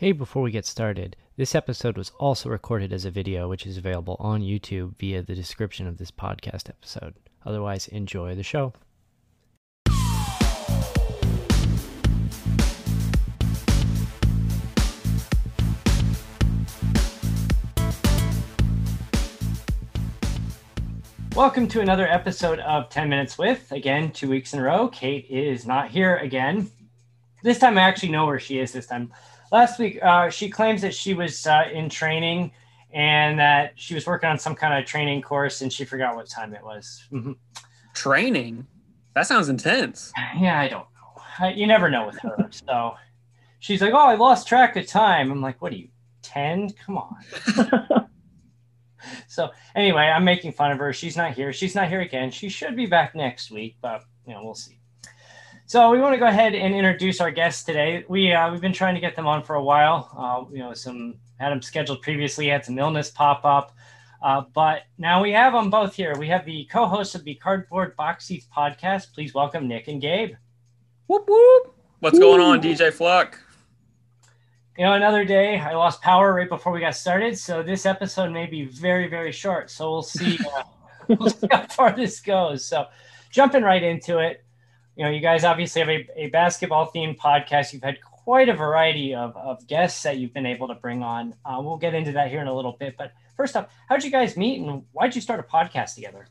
Hey, before we get started, this episode was also recorded as a video, which is available on YouTube via the description of this podcast episode. Otherwise, enjoy the show. Welcome to another episode of 10 Minutes With. Again, two weeks in a row. Kate is not here again. This time I actually know where she is this time last week uh, she claims that she was uh, in training and that she was working on some kind of training course and she forgot what time it was. Mm-hmm. training? That sounds intense. Yeah i don't know. I, you never know with her. So she's like oh i lost track of time. I'm like what are you 10 come on. So anyway i'm making fun of her. She's not here. She's not here again. She should be back next week but you know we'll see so we want to go ahead and introduce our guests today. We uh, we've been trying to get them on for a while. Uh, you know, some had them scheduled previously, had some illness pop up, uh, but now we have them both here. We have the co-hosts of the Cardboard Box Seats podcast. Please welcome Nick and Gabe. Whoop whoop! What's Woo. going on, DJ Flook? You know, another day. I lost power right before we got started, so this episode may be very very short. So we'll see. Uh, we'll see how far this goes. So jumping right into it you know, you guys obviously have a, a basketball themed podcast. You've had quite a variety of, of guests that you've been able to bring on. Uh, we'll get into that here in a little bit. But first up, how'd you guys meet and why'd you start a podcast together?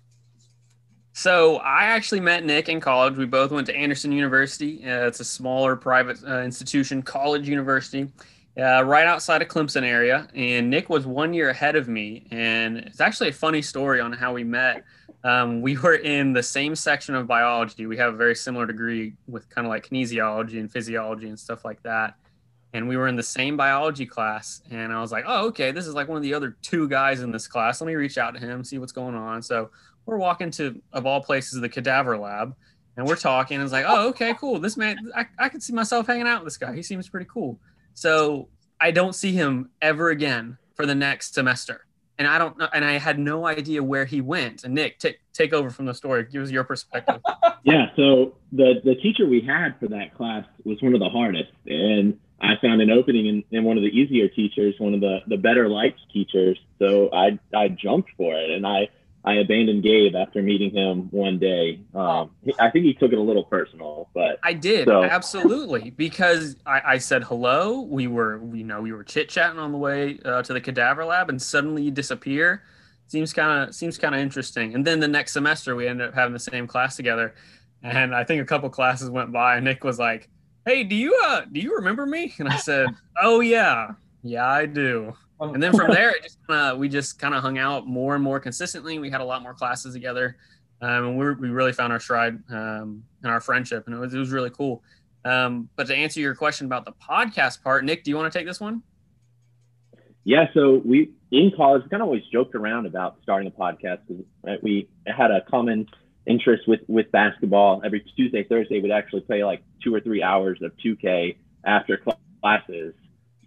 So I actually met Nick in college. We both went to Anderson University. Uh, it's a smaller private uh, institution, college university, uh, right outside of Clemson area. And Nick was one year ahead of me. And it's actually a funny story on how we met. Um, we were in the same section of biology. We have a very similar degree with kind of like kinesiology and physiology and stuff like that. And we were in the same biology class. And I was like, oh, okay, this is like one of the other two guys in this class. Let me reach out to him, see what's going on. So we're walking to, of all places, the cadaver lab. And we're talking. And it's like, oh, okay, cool. This man, I, I can see myself hanging out with this guy. He seems pretty cool. So I don't see him ever again for the next semester and I don't know, and I had no idea where he went. And Nick, take take over from the story. Give us your perspective. yeah. So the the teacher we had for that class was one of the hardest, and I found an opening in, in one of the easier teachers, one of the the better liked teachers. So I I jumped for it, and I I abandoned Gabe after meeting him one day. Um, I think he took it a little personal, but I did so. absolutely because I, I, said hello. We were, you know, we were chit chatting on the way uh, to the cadaver lab, and suddenly you disappear. Seems kind of seems kind of interesting. And then the next semester we ended up having the same class together, and I think a couple classes went by, and Nick was like, "Hey, do you uh do you remember me?" And I said, "Oh yeah, yeah I do." Oh. and then from there, it just kinda, we just kind of hung out more and more consistently. We had a lot more classes together, um, and we we really found our stride um, in our friendship, and it was it was really cool. Um, but to answer your question about the podcast part, Nick, do you want to take this one? Yeah, so we in college kind of always joked around about starting a podcast because right, we had a common interest with with basketball. Every Tuesday, Thursday, we'd actually play like two or three hours of 2K after classes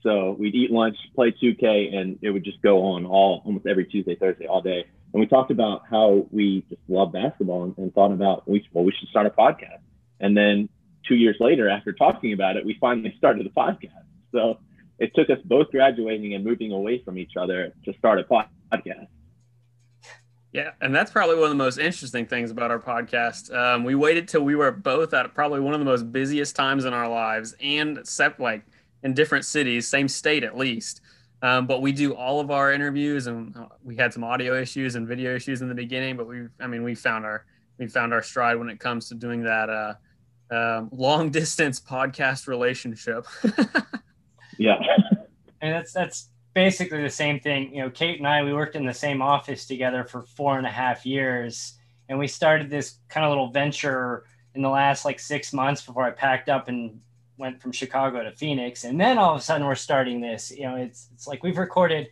So we'd eat lunch, play 2K, and it would just go on all almost every Tuesday, Thursday, all day. And we talked about how we just love basketball and, and thought about we well we should start a podcast. And then two years later, after talking about it, we finally started the podcast. So it took us both graduating and moving away from each other to start a podcast. Yeah, and that's probably one of the most interesting things about our podcast. Um, we waited till we were both at probably one of the most busiest times in our lives, and sep- like in different cities, same state at least. Um, but we do all of our interviews, and uh, we had some audio issues and video issues in the beginning. But we, I mean, we found our we found our stride when it comes to doing that uh, um, long distance podcast relationship. yeah, and that's that's basically the same thing. You know, Kate and I, we worked in the same office together for four and a half years, and we started this kind of little venture in the last like six months before I packed up and went from Chicago to Phoenix, and then all of a sudden we're starting this. You know, it's it's like we've recorded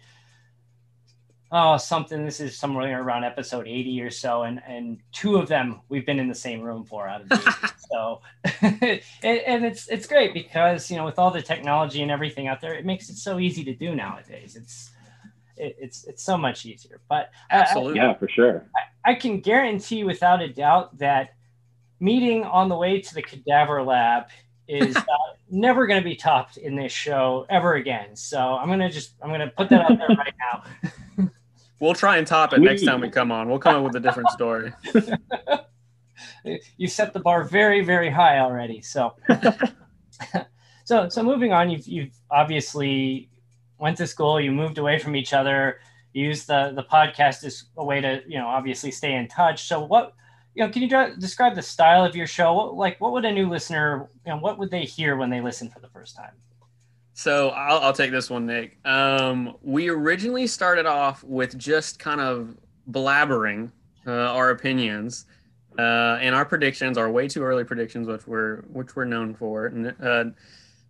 oh something this is somewhere around episode 80 or so and and two of them we've been in the same room for out of the so and, and, it's it's great because you know with all the technology and everything out there it makes it so easy to do nowadays. It's it, it's it's so much easier. But absolutely I, yeah for sure. I, I can guarantee without a doubt that meeting on the way to the cadaver lab is uh, never going to be topped in this show ever again so i'm going to just i'm going to put that out there right now We'll try and top it next time we come on. We'll come up with a different story. you set the bar very, very high already. So, so, so moving on, you've, you've obviously went to school, you moved away from each other, you used the, the podcast as a way to, you know, obviously stay in touch. So what, you know, can you describe the style of your show? What, like, what would a new listener, you know, what would they hear when they listen for the first time? So I'll, I'll take this one, Nick. Um, we originally started off with just kind of blabbering uh, our opinions uh, and our predictions, our way too early predictions, which we're which we're known for, uh,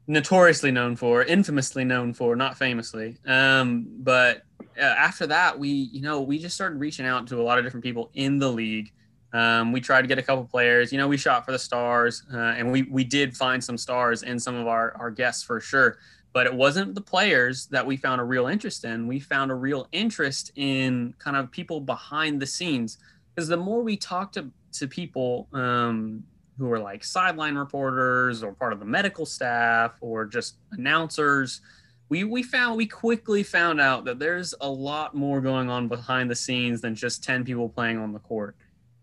notoriously known for, infamously known for, not famously. Um, but uh, after that, we you know we just started reaching out to a lot of different people in the league. Um, we tried to get a couple players. You know, we shot for the stars, uh, and we we did find some stars in some of our our guests for sure but it wasn't the players that we found a real interest in. We found a real interest in kind of people behind the scenes because the more we talked to, to people um, who are like sideline reporters or part of the medical staff or just announcers, we, we found we quickly found out that there's a lot more going on behind the scenes than just 10 people playing on the court.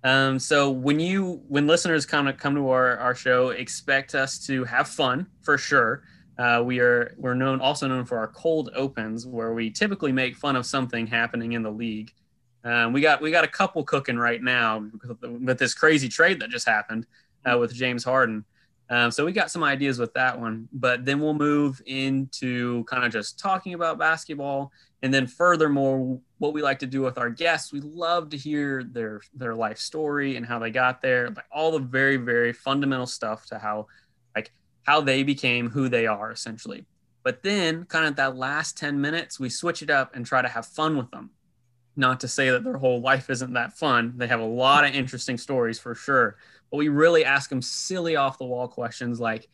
Um, so when you when listeners of come to our, our show, expect us to have fun for sure uh, we are we're known also known for our cold opens, where we typically make fun of something happening in the league. Um, we got we got a couple cooking right now with this crazy trade that just happened uh, with James Harden. Um, so we got some ideas with that one, but then we'll move into kind of just talking about basketball, and then furthermore, what we like to do with our guests, we love to hear their their life story and how they got there, like all the very very fundamental stuff to how like how they became who they are essentially. But then, kind of that last 10 minutes, we switch it up and try to have fun with them. Not to say that their whole life isn't that fun. They have a lot of interesting stories for sure. But we really ask them silly off the wall questions like,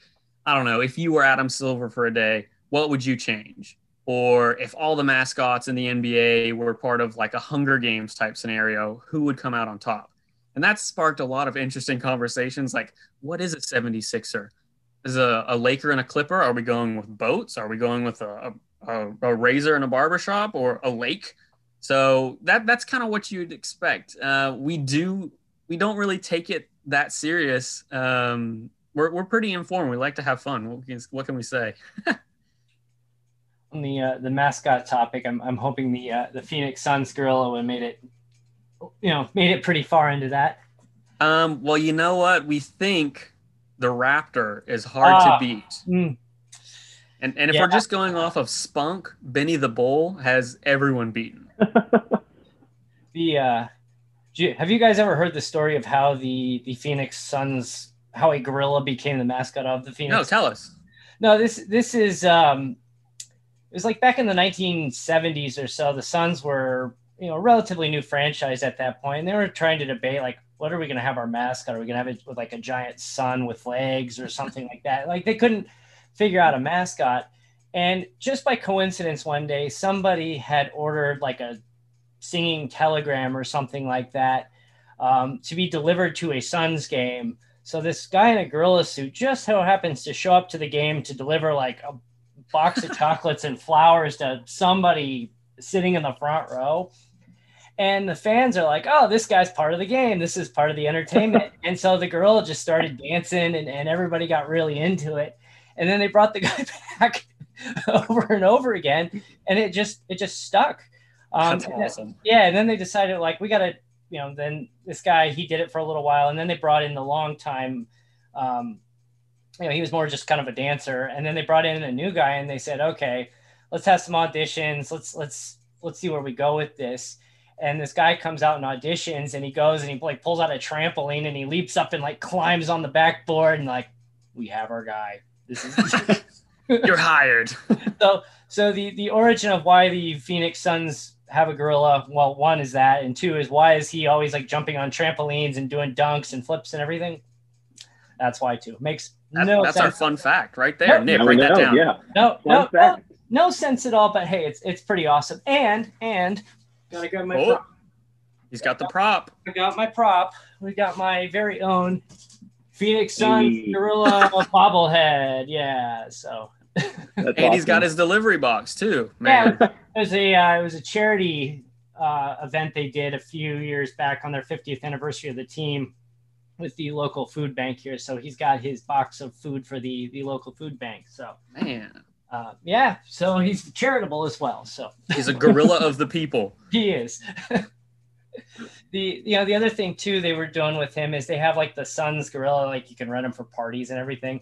I don't know, if you were Adam Silver for a day, what would you change? Or if all the mascots in the NBA were part of like a Hunger Games type scenario, who would come out on top? And that sparked a lot of interesting conversations like, what is a 76er? is a, a Laker and a Clipper? Are we going with boats? Are we going with a, a, a razor and a barbershop or a lake? So that that's kind of what you'd expect. Uh, we do we don't really take it that serious. Um, we're we're pretty informed. We like to have fun. What can, what can we say? On the uh, the mascot topic, I'm I'm hoping the uh, the Phoenix Suns gorilla would made it, you know, made it pretty far into that. Um, well, you know what? We think the Raptor is hard to ah, beat. Mm. And and if yeah. we're just going off of spunk, Benny the Bull has everyone beaten. the uh, you, have you guys ever heard the story of how the the Phoenix Suns how a gorilla became the mascot of the Phoenix? No, tell us. No, this this is um, it was like back in the 1970s or so. The Suns were you know a relatively new franchise at that point. And they were trying to debate like what are we going to have our mascot? Are we going to have it with like a giant sun with legs or something like that? Like they couldn't figure out a mascot. And just by coincidence, one day somebody had ordered like a singing telegram or something like that um, to be delivered to a Suns game. So this guy in a gorilla suit just so happens to show up to the game to deliver like a box of chocolates and flowers to somebody sitting in the front row. And the fans are like, oh, this guy's part of the game. This is part of the entertainment. and so the gorilla just started dancing and, and everybody got really into it. And then they brought the guy back over and over again. And it just it just stuck. Um, That's awesome. Then, yeah. And then they decided like we gotta, you know, then this guy, he did it for a little while. And then they brought in the long time um, you know, he was more just kind of a dancer. And then they brought in a new guy and they said, okay, let's have some auditions. Let's let's let's see where we go with this. And this guy comes out and auditions and he goes and he like pulls out a trampoline and he leaps up and like climbs on the backboard and like, we have our guy. This is you're hired. so so the the origin of why the Phoenix Suns have a gorilla, well, one is that, and two is why is he always like jumping on trampolines and doing dunks and flips and everything? That's why too. Makes that's, no that's sense. our fun fact right there. No, Nick, I write know, that down. Yeah. No, Fun no, no, fact. no sense at all. But hey, it's it's pretty awesome. And and gotta grab my Oh. prop. He's got the prop. I got my prop. We got my very own Phoenix Suns Hey. gorilla bobblehead. Yeah. So That's And he's got his delivery box too. Man. yeah, it was a uh, it was a charity uh, event they did a few years back on their 50th anniversary of the team with the local food bank here. So he's got his box of food for the the local food bank. So Man. uh, yeah, so he's charitable as well. So He's a gorilla of the people. he is. the you know the other thing too they were doing with him is they have like the Suns gorilla like you can rent him for parties and everything,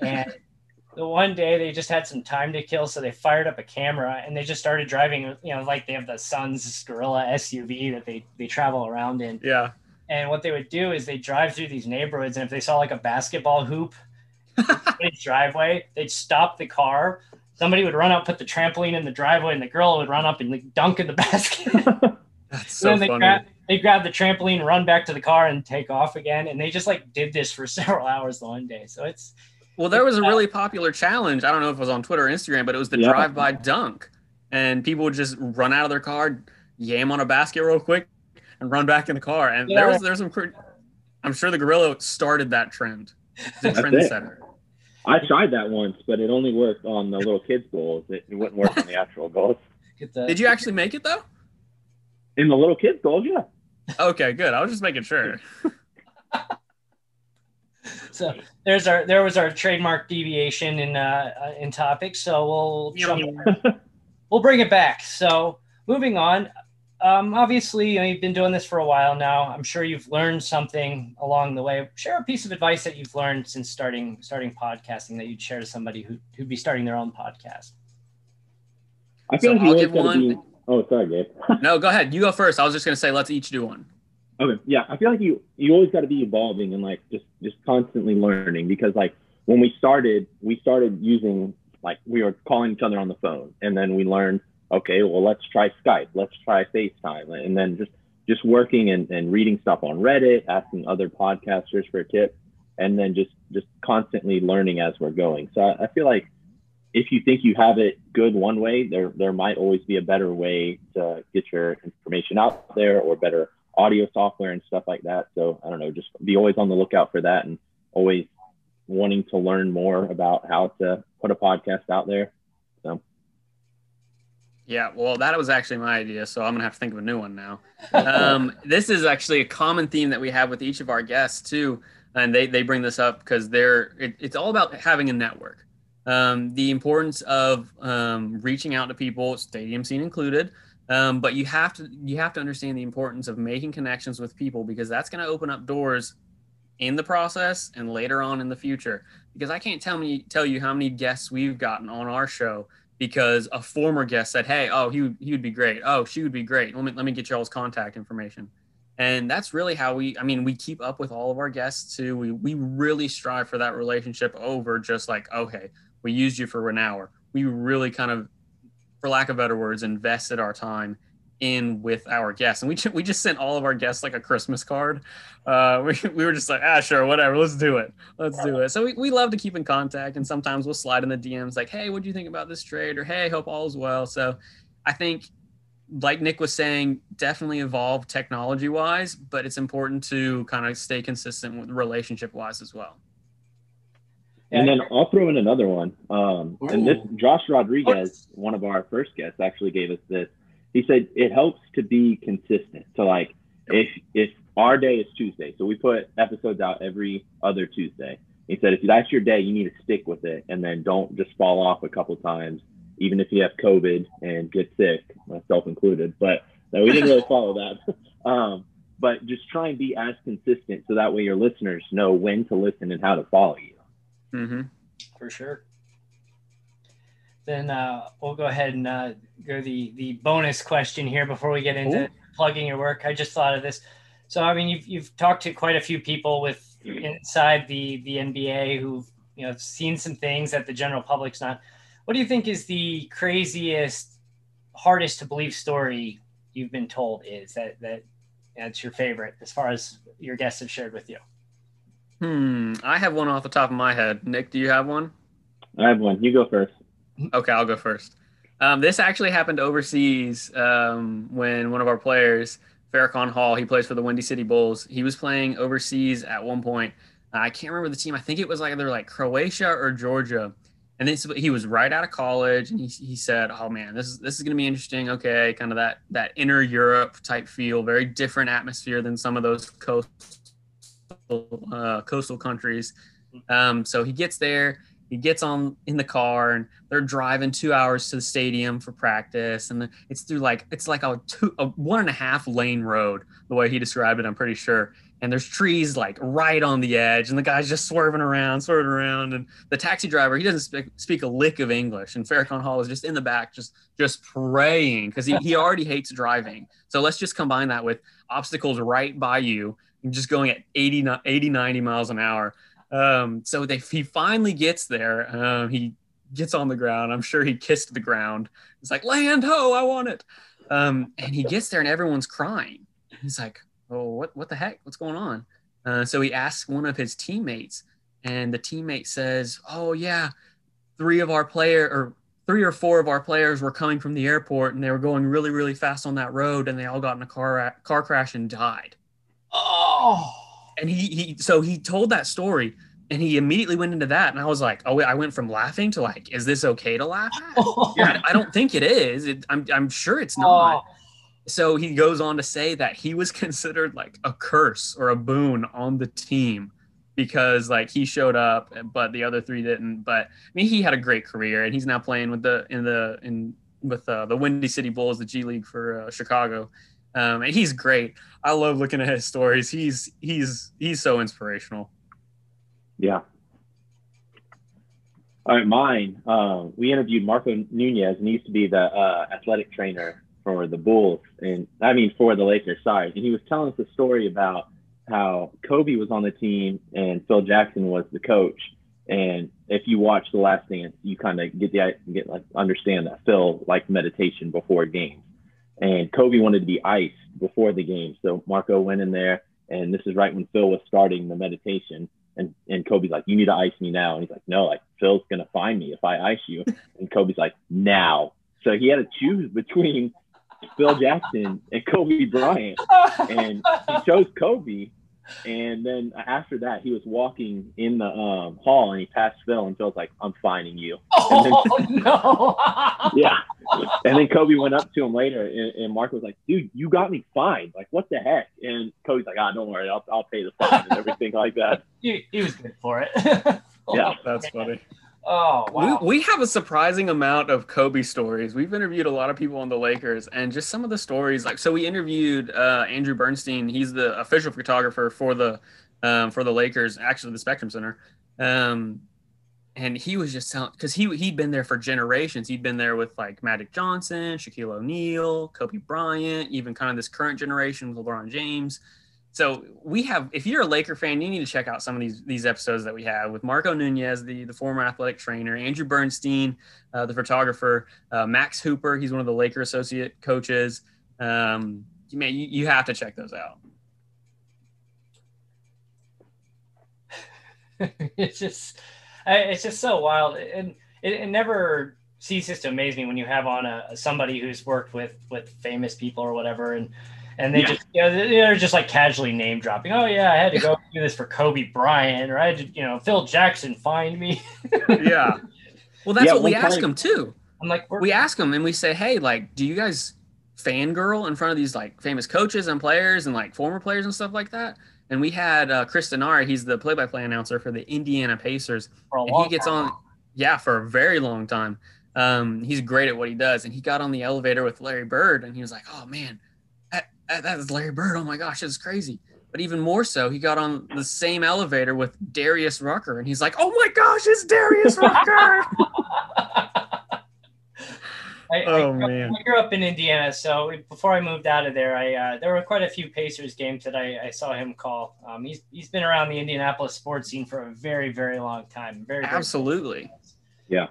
and the one day they just had some time to kill so they fired up a camera and they just started driving you know like they have the Suns gorilla SUV that they they travel around in Yeah. And what they would do is they drive through these neighborhoods and if they saw like a basketball hoop in somebody's driveway they'd stop the car somebody would run up put the trampoline in the driveway and the girl would run up and like dunk in the basket That's so then they funny. grab they grab the trampoline, run back to the car, and take off again. And they just like did this for several hours the one day. So it's Well, there was a really popular challenge. I don't know if it was on Twitter or Instagram, but it was the Yeah. drive-by dunk, and people would just run out of their car, yam on a basket real quick, and run back in the car. And there was there's some. I'm sure the gorilla started that trend. The That's it. trendsetter. I tried that once, but it only worked on the little kids' goals. It, it wouldn't work on the actual goals. Did you actually make it though? In the little kids' goals, yeah. Okay, good. I was just making sure. so there's our there was our trademark deviation in uh uh, in topics. So we'll jump, we'll bring it back. So moving on. Um, obviously, you know, you've been doing this for a while now. I'm sure you've learned something along the way. Share a piece of advice that you've learned since starting starting podcasting that you'd share to somebody who who'd be starting their own podcast. I feel So like I'll always give one. be. Oh, sorry, Gabe. No, go ahead. You go first. I was just gonna say let's each do one. Okay, yeah, I feel like you you always got to be evolving and like just just constantly learning because like when we started, we started using like we were calling each other on the phone, and then we learned okay, well let's try Skype, let's try FaceTime, and then just just working and, and reading stuff on Reddit, asking other podcasters for tips, and then just just constantly learning as we're going. So I, I feel like if you think you have it good one way, there there might always be a better way to get your information out there or better audio software and stuff like that. So I don't know, just be always on the lookout for that and always wanting to learn more about how to put a podcast out there. So Yeah, well, that was actually my idea, so I'm gonna have to think of a new one now. Um, this is actually a common theme that we have with each of our guests too, and they they bring this up because they're it, it's all about having a network. Um, the importance of um, reaching out to people, stadium scene included, um, but you have to you have to understand the importance of making connections with people because that's going to open up doors in the process and later on in the future. Because I can't tell me tell you how many guests we've gotten on our show because a former guest said, "Hey, oh, he would, he would be great. Oh, she would be great. Let me let me get y'all's contact information." And that's really how we. I mean, we keep up with all of our guests too. We we really strive for that relationship over just like, okay, we used you for an hour. We really kind of, for lack of better words, invested our time in with our guests. And we, we just sent all of our guests like a Christmas card. Uh, we, we were just like, ah, sure, whatever, let's do it. Let's do it. So we, we love to keep in contact. And sometimes we'll slide in the DMs like, hey, what do you think about this trade? Or hey, hope all is well. So I think, like Nick was saying, definitely evolve technology wise, but it's important to kind of stay consistent with relationship wise as well. And then I'll throw in another one. Um, and this Josh Rodriguez, one of our first guests, actually gave us this he said it helps to be consistent. So like if if our day is Tuesday, so we put episodes out every other Tuesday. He said if that's your day, you need to stick with it, and then don't just fall off a couple times, even if you have COVID and get sick, myself included. But no, we didn't really follow that. um, but just try and be as consistent, so that way your listeners know when to listen and how to follow you. Mm-hmm. For sure then uh, we'll go ahead and uh, go the the bonus question here before we get into Ooh. plugging your work. I just thought of this. So I mean, you've you've talked to quite a few people with inside the the NBA who've you know seen some things that the general public's not. What do you think is the craziest, hardest to believe story you've been told? Is that that that's your favorite as far as your guests have shared with you? Hmm, I have one off the top of my head. Nick, do you have one? I have one. You go first. Okay, I'll go first. Um, this actually happened overseas um, when one of our players, Farrakhan Hall, he plays for the Windy City Bulls. He was playing overseas at one point. I can't remember the team. I think it was like either like Croatia or Georgia. And this, he was right out of college, and he, he said, "Oh man, this is this is going to be interesting. Okay, kind of that that inner Europe type feel, very different atmosphere than some of those coastal uh, coastal countries." Um, so he gets there he gets on in the car and they're driving two hours to the stadium for practice. And it's through like it's like a two a one and a half lane road the way he described it i'm pretty sure. And there's trees like right on the edge and the guy's just swerving around swerving around. And the taxi driver he doesn't speak, speak a lick of english. And farrakhan hall is just in the back just just praying because he, he already hates driving. So let's just combine that with obstacles right by you and just going at 80 80 90 miles an hour um, so they, he finally gets there. Uh, he gets on the ground. I'm sure he kissed the ground. He's like, land ho, I want it. Um, and he gets there and everyone's crying. He's like, oh, what, what the heck? What's going on? Uh, so he asks one of his teammates, and the teammate says, oh, yeah, three of our player or three or four of our players were coming from the airport and they were going really, really fast on that road and they all got in a car, car crash and died. Oh and he he so he told that story and he immediately went into that and i was like oh i went from laughing to like is this okay to laugh yeah, I, I, don't think it is. It, I'm, I'm sure it's not. Oh. so he goes on to say that he was considered like a curse or a boon on the team because like he showed up but the other three didn't. But i mean he had a great career and he's now playing with the in the in with uh, the windy city bulls the g league for uh, chicago um, and he's great. I love looking at his stories. He's he's he's so inspirational. Yeah. All right, mine. Uh, we interviewed Marco Nunez, and he used to be the uh, athletic trainer for the Bulls, and I mean for the Lakers. Sorry, and he was telling us a story about how Kobe was on the team and Phil Jackson was the coach. And if you watch The Last Dance, you kind of get the get like understand that Phil liked meditation before games and Kobe wanted to be iced before the game. So Marco went in there, and this is right when Phil was starting the meditation. And, and Kobe's like, you need to ice me now. And he's like, no, like Phil's going to find me if I ice you. And Kobe's like, now. So he had to choose between Phil Jackson and Kobe Bryant. And he chose Kobe. And then after that, he was walking in the um, hall and he passed Phil and Phil's like, I'm finding you. Oh, then, no. yeah. And then Kobe went up to him later and, and Mark was like, dude, you got me fined. Like, what the heck? And Kobe's like, ah, don't worry. I'll, I'll pay the fine and everything like that. He, he was good for it. yeah. That's funny. Oh, wow. We, we, have a surprising amount of Kobe stories. We've interviewed a lot of people on the Lakers, and just some of the stories. Like, so we interviewed uh, Andrew Bernstein. He's the official photographer for the um, for the Lakers, actually the Spectrum Center. Um, and he was just telling because he he'd been there for generations. He'd been there with like Magic Johnson, Shaquille O'Neal, Kobe Bryant, even kind of this current generation with LeBron James so we have if you're a laker fan you need to check out some of these these episodes that we have with marco nunez the, the former athletic trainer andrew bernstein uh, the photographer uh, max hooper. He's one of the laker associate coaches. Um, man, you, you have to check those out. it's just it's just so wild. And it, it never ceases to amaze me when you have on a somebody who's worked with with famous people or whatever. And and they Yeah. just you know they're they're just like casually name dropping oh yeah i had to go do this for kobe bryant or i had to you know phil jackson fined me Yeah. Well, that's Yeah, what we ask time- them too. i'm like we're, ask them and we say, hey, like, do you guys fangirl in front of these like famous coaches and players and like former players and stuff like that? And we had uh, Chris Denari, he's the play-by-play announcer for the Indiana Pacers. for a and he gets time. on yeah for a very long time um he's great at what he does and he got on the elevator with larry bird and he was like oh man that, that, that is larry bird oh my gosh that's crazy but even more so he got on the same elevator with darius rucker and he's like oh my gosh it's darius rucker I, I Oh, grew up- man. I grew up in Indiana, so before I moved out of there, I uh, there were quite a few Pacers games that I, I saw him call. Um, he's he's been around the Indianapolis sports scene for a very very long time. Very, very absolutely Yeah.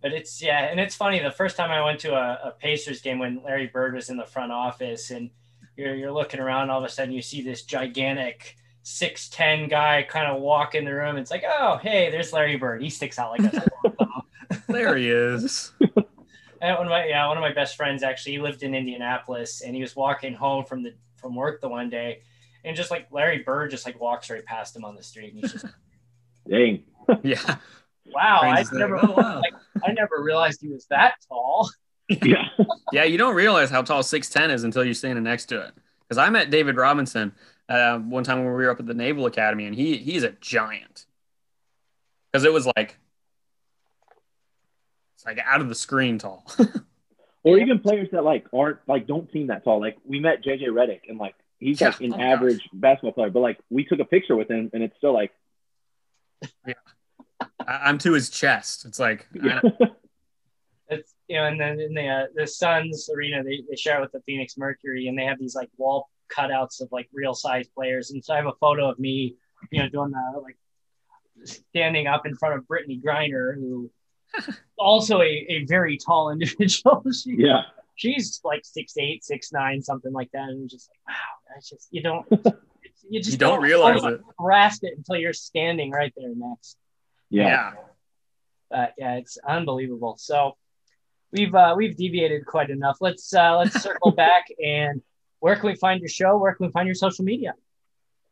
But it's yeah, and it's funny. The first time I went to a, a Pacers game when Larry Bird was in the front office, and you're you're looking around, all of a sudden you see this gigantic six ten guy kind of walk in the room. It's like, oh hey, there's Larry Bird. He sticks out like a sore thumb. there he is And uh, one of my yeah, one of my best friends actually he lived in Indianapolis and he was walking home from the from work the one day and just like Larry Bird just like walks right past him on the street and he's just Dang. yeah wow, I Brains like, never oh, wow. I never realized he was that tall. Yeah. yeah you don't realize how tall 610 is until you're standing next to it because i met david robinson uh, one time when we were up at the naval academy and he he's a giant because it was like it's like out of the screen tall Or even players that like aren't like don't seem that tall. Like we met JJ Redick and like he's Yeah. like an Oh, gosh. average basketball player, but like we took a picture with him and it's still like I, i'm to his chest it's like yeah. It's you know, and then in the uh, the Suns arena they, they share it with the Phoenix Mercury and they have these like wall cutouts of like real size players. And so I have a photo of me, you know, doing the like standing up in front of Brittney Griner, who also a, a very tall individual. she, yeah. she's like six eight, six nine, something like that. And I'm just like, wow, that's just you don't you just You don't realize don't it. grasp it until you're standing right there next. Yeah. Uh, yeah, it's unbelievable. So we've uh, we've deviated quite enough. Let's uh, let's circle back and where can we find your show? Where can we find your social media?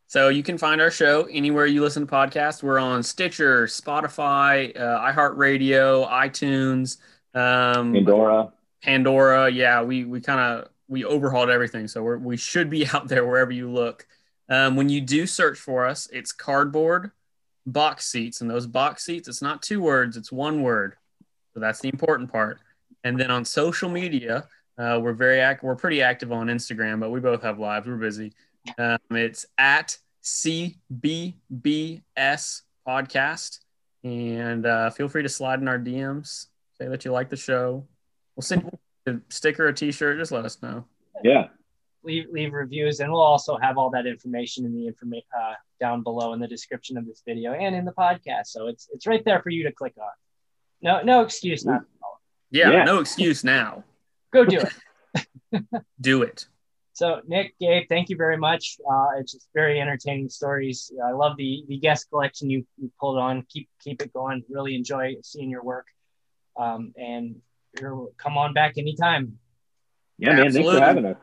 So you can find our show anywhere you listen to podcasts. We're on Stitcher, Spotify, uh, iHeartRadio, iTunes, um, Pandora. Pandora. Yeah, we we kind of we overhauled everything, so we're, we should be out there wherever you look. Um, when you do search for us, it's cardboard box seats, and those box seats, it's not two words, it's one word. So that's the important part. And then on social media, uh, we're very act- we're pretty active on Instagram, but we both have lives. We're busy. Um, it's at CBBS podcast, and uh, feel free to slide in our DMs. Say that you like the show. We'll send you a sticker, a T-shirt. Just let us know. Yeah. Leave leave reviews, and we'll also have all that information in the information uh, down below in the description of this video and in the podcast. So it's it's right there for you to click on. No no excuse not. to follow. Yeah, Yeah. no excuse now. Go do it. Do it. So, Nick, Gabe, thank you very much. Uh, it's just very entertaining stories. I love the the guest collection you, you pulled on. Keep keep it going. Really enjoy seeing your work. Um, and you're, come on back anytime. Yeah, man. Thanks Absolutely. for having us.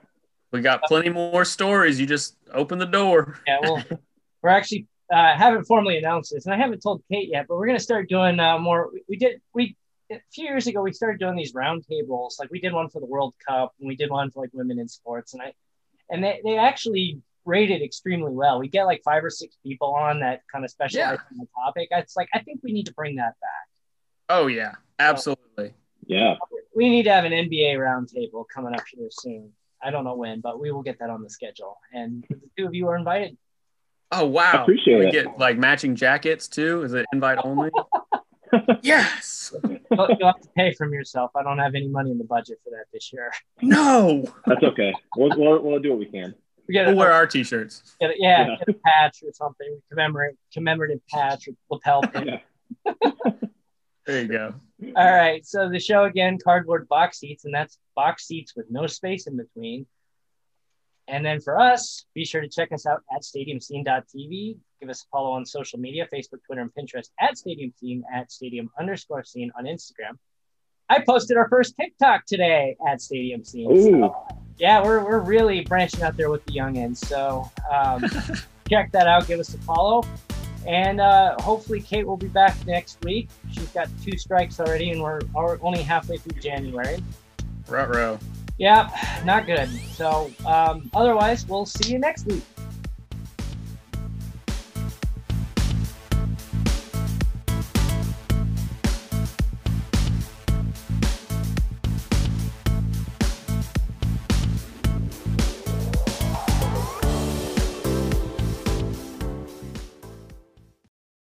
We got plenty more stories. You just open the door. Yeah, well, we're actually uh, haven't formally announced this, and I haven't told Kate yet, but we're gonna start doing uh, more. We, we did we a few years ago we started doing these roundtables. Like we did one for the World Cup, and we did one for like women in sports, and I and they, they actually rated extremely well. We get like five or six people on that kind of specialize in the topic. It's like I think we need to bring that back. Oh yeah, absolutely. Yeah. We need to have an NBA roundtable coming up here soon. I don't know when, but we will get that on the schedule. And the two of you are invited. Oh wow. I appreciate we it. get like matching jackets too. Is it invite only? yes. You'll, you'll have to pay from yourself. I don't have any money in the budget for that this year. No. That's okay. We'll, we'll, we'll do what we can. We get a, We'll wear our t-shirts. get a- yeah, Yeah. get a patch or something, commemorate commemorative patch or lapel pin. Yeah. There you go. All right. So the show again, cardboard box seats, and that's box seats with no space in between. And then for us, be sure to check us out at stadiumscene.tv. Give us a follow on social media, Facebook, Twitter, and Pinterest at Stadium Scene, at Stadium underscore Scene on Instagram. I posted our first TikTok today at Stadium Scene. So, yeah, we're, we're really branching out there with the young youngins. So um, check that out. Give us a follow. And uh, hopefully, Kate will be back next week. She's got two strikes already, and we're, we're only halfway through January. Rut row. Yeah, not good. So, um, otherwise, we'll see you next week.